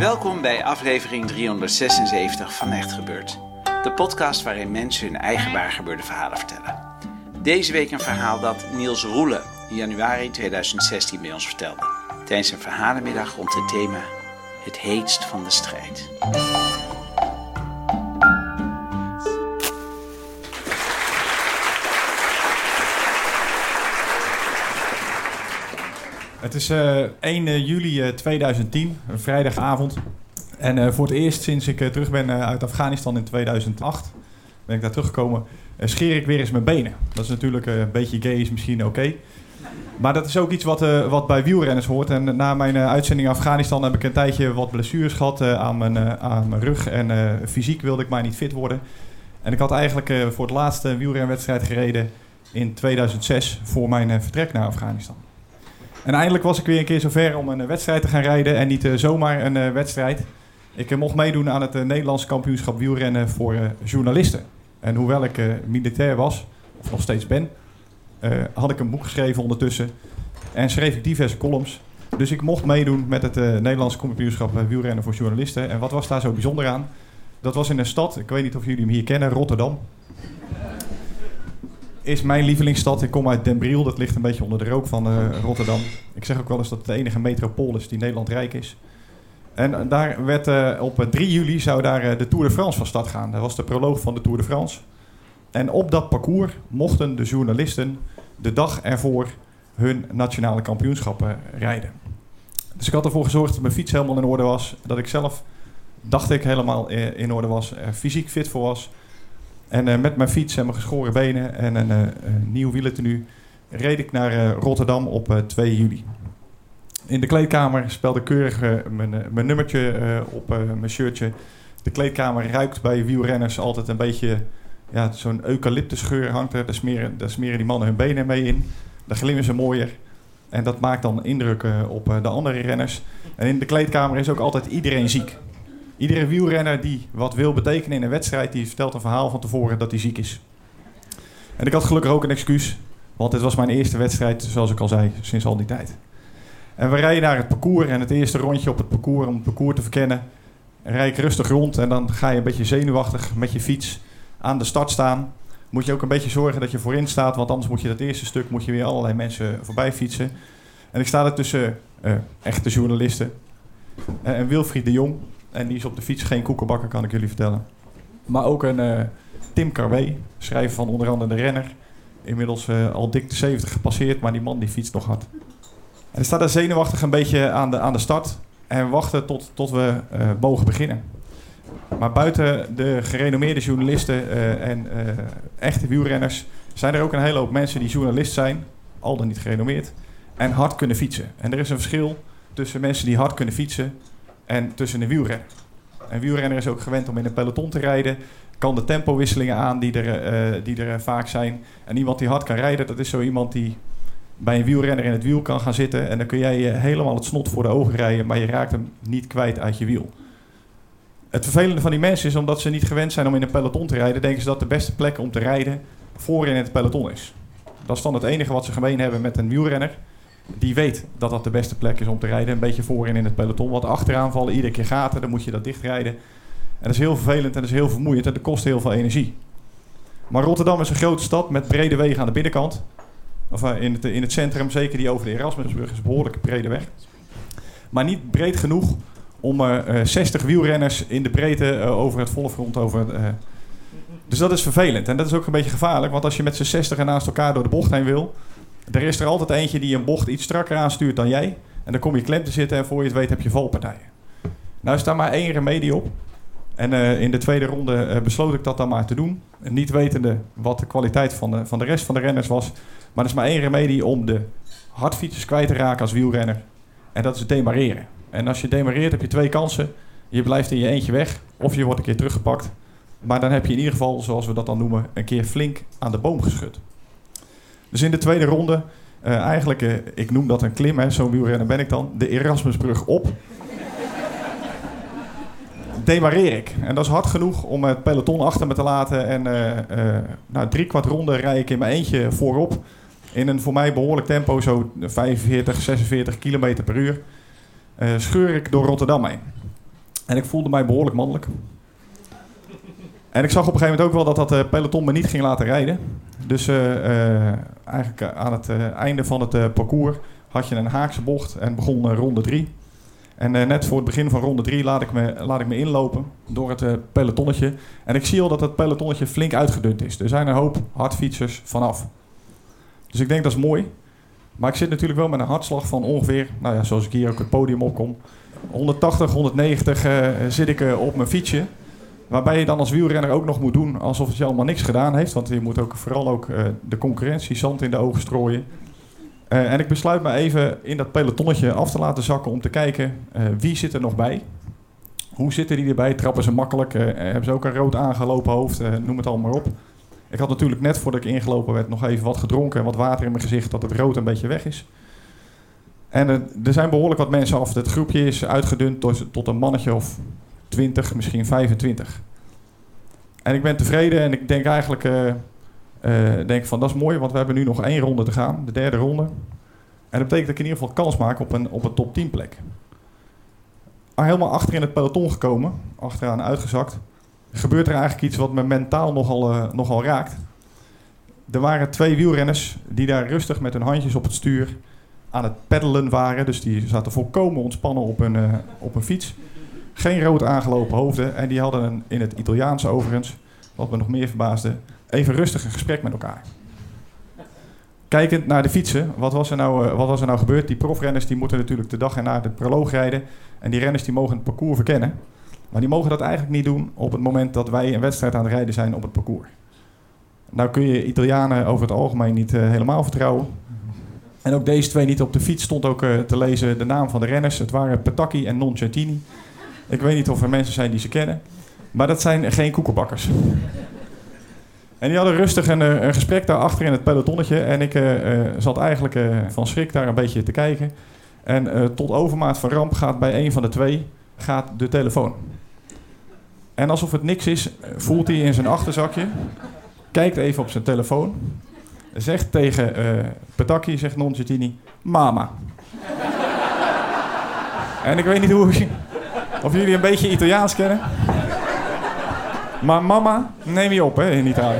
Welkom bij aflevering 376 van Echt Gebeurd. De podcast waarin mensen hun eigen waargebeurde verhalen vertellen. Deze week een verhaal dat Niels Roelen in januari 2016 bij ons vertelde. Tijdens een verhalenmiddag rond het thema Het heetst van de strijd. Het is uh, 1 juli 2010, een vrijdagavond. En voor het eerst sinds ik terug ben uit Afghanistan in 2008, ben ik daar teruggekomen, scheer ik weer eens mijn benen. Dat is natuurlijk een beetje gay, is misschien oké. Maar dat is ook iets wat, wat bij wielrenners hoort. En na mijn uitzending in Afghanistan heb ik een tijdje wat blessures gehad aan, mijn, aan mijn rug. En fysiek wilde ik maar niet fit worden. En ik had eigenlijk voor het laatste wielrenwedstrijd gereden in 2006 voor mijn vertrek naar Afghanistan. En eindelijk was ik weer een keer zover om een wedstrijd te gaan rijden. En niet uh, zomaar een uh, wedstrijd. Ik mocht meedoen aan het Nederlandse kampioenschap wielrennen voor journalisten. En hoewel ik militair was, of nog steeds ben, had ik een boek geschreven ondertussen. En schreef ik diverse columns. Dus ik mocht meedoen met het Nederlandse kampioenschap wielrennen voor journalisten. En wat was daar zo bijzonder aan? Dat was in een stad, ik weet niet of jullie hem hier kennen, Rotterdam is mijn lievelingsstad. Ik kom uit Den Briel, dat ligt een beetje onder de rook van uh, Rotterdam. Ik zeg ook wel eens dat het de enige metropool is die Nederland rijk is. En daar werd uh, op 3 juli zou daar uh, de Tour de France van start gaan. Dat was de proloog van de Tour de France. En op dat parcours mochten de journalisten de dag ervoor hun nationale kampioenschappen rijden. Dus ik had ervoor gezorgd dat mijn fiets helemaal in orde was. Dat ik zelf, dacht ik, helemaal in orde was. Er fysiek fit voor was. En uh, met mijn fiets en mijn geschoren benen en een, een nieuw wielentenu reed ik naar uh, Rotterdam op 2 juli. In de kleedkamer speelde keurig mijn, mijn nummertje op mijn shirtje. De kleedkamer ruikt bij wielrenners altijd een beetje... Ja, zo'n eucalyptusgeur hangt er. Daar smeren, daar smeren die mannen hun benen mee in. Daar glimmen ze mooier. En dat maakt dan indruk op de andere renners. En in de kleedkamer is ook altijd iedereen ziek. Iedere wielrenner die wat wil betekenen in een wedstrijd, die vertelt een verhaal van tevoren dat hij ziek is. En ik had gelukkig ook een excuus, want dit was mijn eerste wedstrijd, zoals ik al zei, sinds al die tijd. En we rijden naar het parcours en het eerste rondje op het parcours om het parcours te verkennen. Rijd ik rustig rond en dan ga je een beetje zenuwachtig met je fiets aan de start staan. Moet je ook een beetje zorgen dat je voorin staat, want anders moet je dat eerste stuk moet je weer allerlei mensen voorbij fietsen. En ik sta er tussen uh, echte journalisten uh, en Wilfried de Jong, en die is op de fiets geen koekenbakker, kan ik jullie vertellen. Maar ook een uh, Tim Carwé, schrijver van onder andere De Renner. Inmiddels uh, al dik de 70 gepasseerd, maar die man die fietst nog hard. En staat daar zenuwachtig een beetje aan de, aan de start. En wachten tot, tot we uh, mogen beginnen. Maar buiten de gerenommeerde journalisten en echte wielrenners... zijn er ook een hele hoop mensen die journalist zijn... al dan niet gerenommeerd... en hard kunnen fietsen. En er is een verschil tussen mensen die hard kunnen fietsen en tussen een wielrenner. Een wielrenner is ook gewend om in een peloton te rijden. Kan de tempowisselingen aan die er, uh, die er vaak zijn. En iemand die hard kan rijden, dat is zo iemand die bij een wielrenner in het wiel kan gaan zitten. En dan kun jij je helemaal het snot voor de ogen rijden, maar je raakt hem niet kwijt uit je wiel. Het vervelende van die mensen is omdat ze niet gewend zijn om in een peloton te rijden, denken ze dat de beste plek om te rijden voorin het peloton is. Dat is dan het enige wat ze gemeen hebben met een wielrenner die weet dat dat de beste plek is om te rijden. Een beetje voorin in het peloton. Want achteraan vallen iedere keer gaten, dan moet je dat dichtrijden. En dat is heel vervelend en dat is heel vermoeiend en dat kost heel veel energie. Maar Rotterdam is een grote stad met brede wegen aan de binnenkant. Of eh, in het, in het centrum, zeker die over de Erasmusbrug, is een behoorlijk brede weg. Maar niet breed genoeg om uh, uh, 60 wielrenners in de breedte uh, over het volle front over. dus dat is vervelend en dat is ook een beetje gevaarlijk, want als je met z'n 60 naast elkaar door de bocht heen wil, er is er altijd eentje die een bocht iets strakker aanstuurt dan jij. En dan kom je klem te zitten en voor je het weet heb je valpartijen. Nou is daar maar één remedie op. En eh, in de tweede ronde eh, besloot ik dat dan maar te doen. Niet wetende wat de kwaliteit van de, van de rest van de renners was. Maar er is maar één remedie om de hardfietsers kwijt te raken als wielrenner. En dat is demareren. En als je demareert heb je twee kansen. Je blijft in je eentje weg of je wordt een keer teruggepakt. Maar dan heb je in ieder geval, zoals we dat dan noemen, een keer flink aan de boom geschud. Dus in de tweede ronde, uh, eigenlijk, uh, ik noem dat een klim, zo'n wielrenner ben ik dan, de Erasmusbrug op. Demareer ik. En dat is hard genoeg om het peloton achter me te laten. En uh, nou, drie kwart ronde rij ik in mijn eentje voorop. In een voor mij behoorlijk tempo, zo 45, 46 kilometer per uur. scheur ik door Rotterdam heen. En ik voelde mij behoorlijk mannelijk. En ik zag op een gegeven moment ook wel dat dat uh, peloton me niet ging laten rijden. Dus uh, uh, eigenlijk aan het einde van het parcours had je een haakse bocht en begon ronde 3. En net voor het begin van ronde 3 laat ik me, laat ik me inlopen door het pelotonnetje. En ik zie al dat het pelotonnetje flink uitgedund is. Er zijn een hoop hardfietsers vanaf. Dus ik denk dat is mooi. Maar ik zit natuurlijk wel met een hartslag van ongeveer, nou ja, zoals ik hier ook het podium opkom. 180, 190 zit ik op mijn fietsje. Waarbij je dan als wielrenner ook nog moet doen alsof het je allemaal niks gedaan heeft. Want je moet ook vooral ook uh, de concurrentie zand in de ogen strooien. Uh, en ik besluit me even in dat pelotonnetje af te laten zakken om te kijken uh, wie zit er nog bij. Hoe zitten die erbij? Trappen ze makkelijk? hebben ze ook een rood aangelopen hoofd? noem het allemaal op. Ik had natuurlijk net voordat ik ingelopen werd nog even wat gedronken en wat water in mijn gezicht dat het rood een beetje weg is. En er zijn behoorlijk wat mensen af. Het groepje is uitgedund tot een mannetje of 20, misschien 25. En ik ben tevreden en ik denk eigenlijk uh, uh, denk van dat is mooi, want we hebben nu nog één ronde te gaan, de derde ronde. En dat betekent dat ik in ieder geval kans maak op een, op een top 10 plek. Maar helemaal achter in het peloton gekomen, achteraan uitgezakt, gebeurt er eigenlijk iets wat me mentaal nogal, uh, nogal raakt. Er waren twee wielrenners die daar rustig met hun handjes op het stuur aan het peddelen waren. Dus die zaten volkomen ontspannen op een, op een fiets. Geen rood aangelopen hoofden. En die hadden een, in het Italiaans overigens, wat me nog meer verbaasde, even rustig een gesprek met elkaar. Kijkend naar de fietsen, wat was er nou, uh, wat was er nou gebeurd? Die profrenners die moeten natuurlijk de dag erna de proloog rijden. En die renners die mogen het parcours verkennen. Maar die mogen dat eigenlijk niet doen op het moment dat wij een wedstrijd aan het rijden zijn op het parcours. Nou kun je Italianen over het algemeen niet uh, helemaal vertrouwen. En ook deze twee niet op de fiets stond ook uh, te lezen de naam van de renners. Het waren Petacchi en Noncentini. Ik weet niet of er mensen zijn die ze kennen. Maar dat zijn geen koekenbakkers. En die hadden rustig een, eh, een gesprek daarachter in het pelotonnetje. En ik uh, uh, zat eigenlijk van schrik daar een beetje te kijken. En tot overmaat van ramp gaat bij een van de twee gaat de telefoon. En alsof het niks is, voelt hij in zijn achterzakje. Kijkt even op zijn telefoon. Zegt tegen Petacchi, zegt Noncetini, mama. en ik weet niet hoe, of jullie een beetje Italiaans kennen. Maar mama, neem je op hè, in Italië.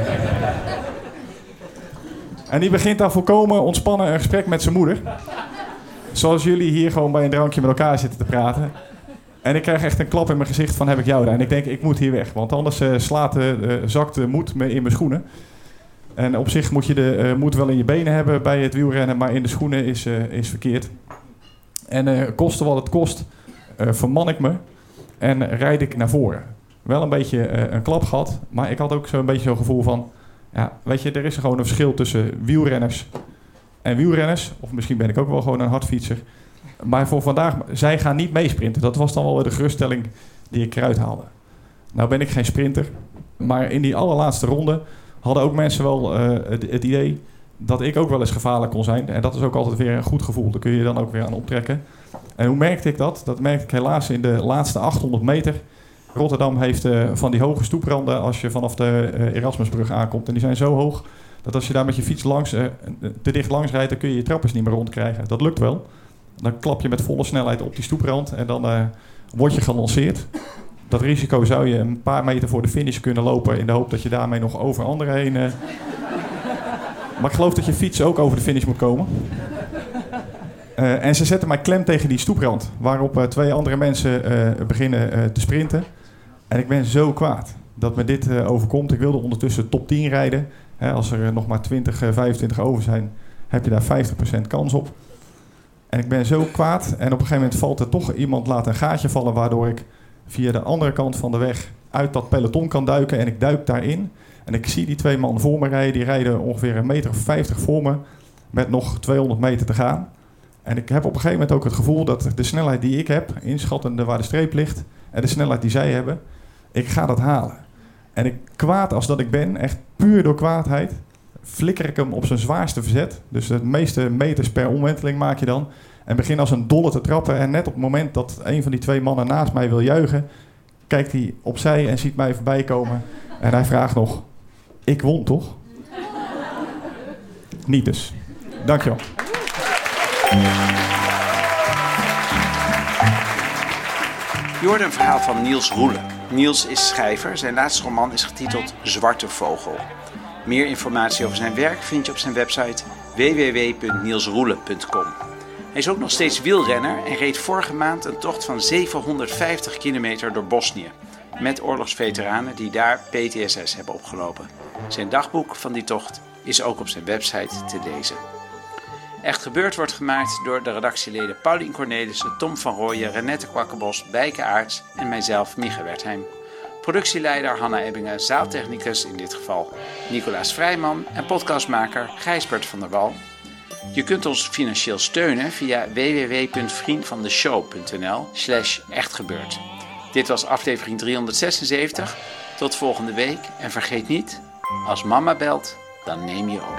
En die begint daar volkomen ontspannen een gesprek met zijn moeder. Zoals jullie hier gewoon bij een drankje met elkaar zitten te praten. En ik krijg echt een klap in mijn gezicht van heb ik jou daar. En ik denk, ik moet hier weg. Want anders uh, slaat de, zakt de moed me in mijn schoenen. En op zich moet je de uh, moed wel in je benen hebben bij het wielrennen. Maar in de schoenen is, is verkeerd. En koste wat het kost, verman ik me en rijd ik naar voren. Wel een beetje uh, een klap gehad, maar ik had ook zo'n beetje zo'n gevoel van... Ja, weet je, er is gewoon een verschil tussen wielrenners en wielrenners. Of misschien ben ik ook wel gewoon een hardfietser. Maar voor vandaag, zij gaan niet meesprinten. Dat was dan wel de geruststelling die ik eruit haalde. Nou ben ik geen sprinter, maar in die allerlaatste ronde hadden ook mensen wel uh, het, het, idee dat ik ook wel eens gevaarlijk kon zijn. En dat is ook altijd weer een goed gevoel. Daar kun je dan ook weer aan optrekken. En hoe merkte ik dat? Dat merkte ik helaas in de laatste 800 meter. Rotterdam heeft uh, van die hoge stoepranden als je vanaf de uh, Erasmusbrug aankomt. En die zijn zo hoog dat als je daar met je fiets langs, uh, te dicht langs rijdt, dan kun je je trappers niet meer rondkrijgen. Dat lukt wel. Dan klap je met volle snelheid op die stoeprand en dan word je gelanceerd. Dat risico zou je een paar meter voor de finish kunnen lopen in de hoop dat je daarmee nog over anderen heen. Maar ik geloof dat je fiets ook over de finish moet komen. Uh, en ze zetten mij klem tegen die stoeprand. Waarop uh, twee andere mensen uh, beginnen te sprinten. En ik ben zo kwaad dat me dit overkomt. Ik wilde ondertussen top 10 rijden. Hè, als er nog maar 20, 25 over zijn, heb je daar 50% kans op. En ik ben zo kwaad. En op een gegeven moment valt er toch iemand laat een gaatje vallen. Waardoor ik via de andere kant van de weg uit dat peloton kan duiken. En ik duik daarin. En ik zie die twee man voor me rijden. Die rijden ongeveer een meter of 50 voor me. Met nog 200 meter te gaan. En ik heb op een gegeven moment ook het gevoel dat de snelheid die ik heb, inschattende waar de streep ligt, en de snelheid die zij hebben, ik ga dat halen. En ik kwaad als dat ik ben, echt puur door kwaadheid, flikker ik hem op zijn zwaarste verzet. Dus de meeste meters per omwenteling maak je dan. En begin als een dolle te trappen. En net op het moment dat een van die twee mannen naast mij wil juichen, kijkt hij opzij en ziet mij voorbij komen. En hij vraagt nog: Ik won toch? Niet dus. Dankjewel. Je hoorde een verhaal van Niels Roelen. Niels is schrijver. Zijn laatste roman is getiteld Zwarte Vogel. Meer informatie over zijn werk vind je op zijn website www.nielsroelen.com. Hij is ook nog steeds wielrenner en reed vorige maand een tocht van 750 kilometer door Bosnië. Met oorlogsveteranen die daar PTSS hebben opgelopen. Zijn dagboek van die tocht is ook op zijn website te lezen. Echt Gebeurd wordt gemaakt door de redactieleden Paulien Cornelissen, Tom van Rooyen, Renette Kwakkenbos, Bijke Aarts en mijzelf, Mieke Wertheim. Productieleider Hanna Ebbingen, zaaltechnicus in dit geval Nicolaas Vrijman en podcastmaker Gijsbert van der Wal. Je kunt ons financieel steunen via www.vriendvandeshow.nl slash echtgebeurd. Dit was aflevering 376. Tot volgende week en vergeet niet, als mama belt, dan neem je op.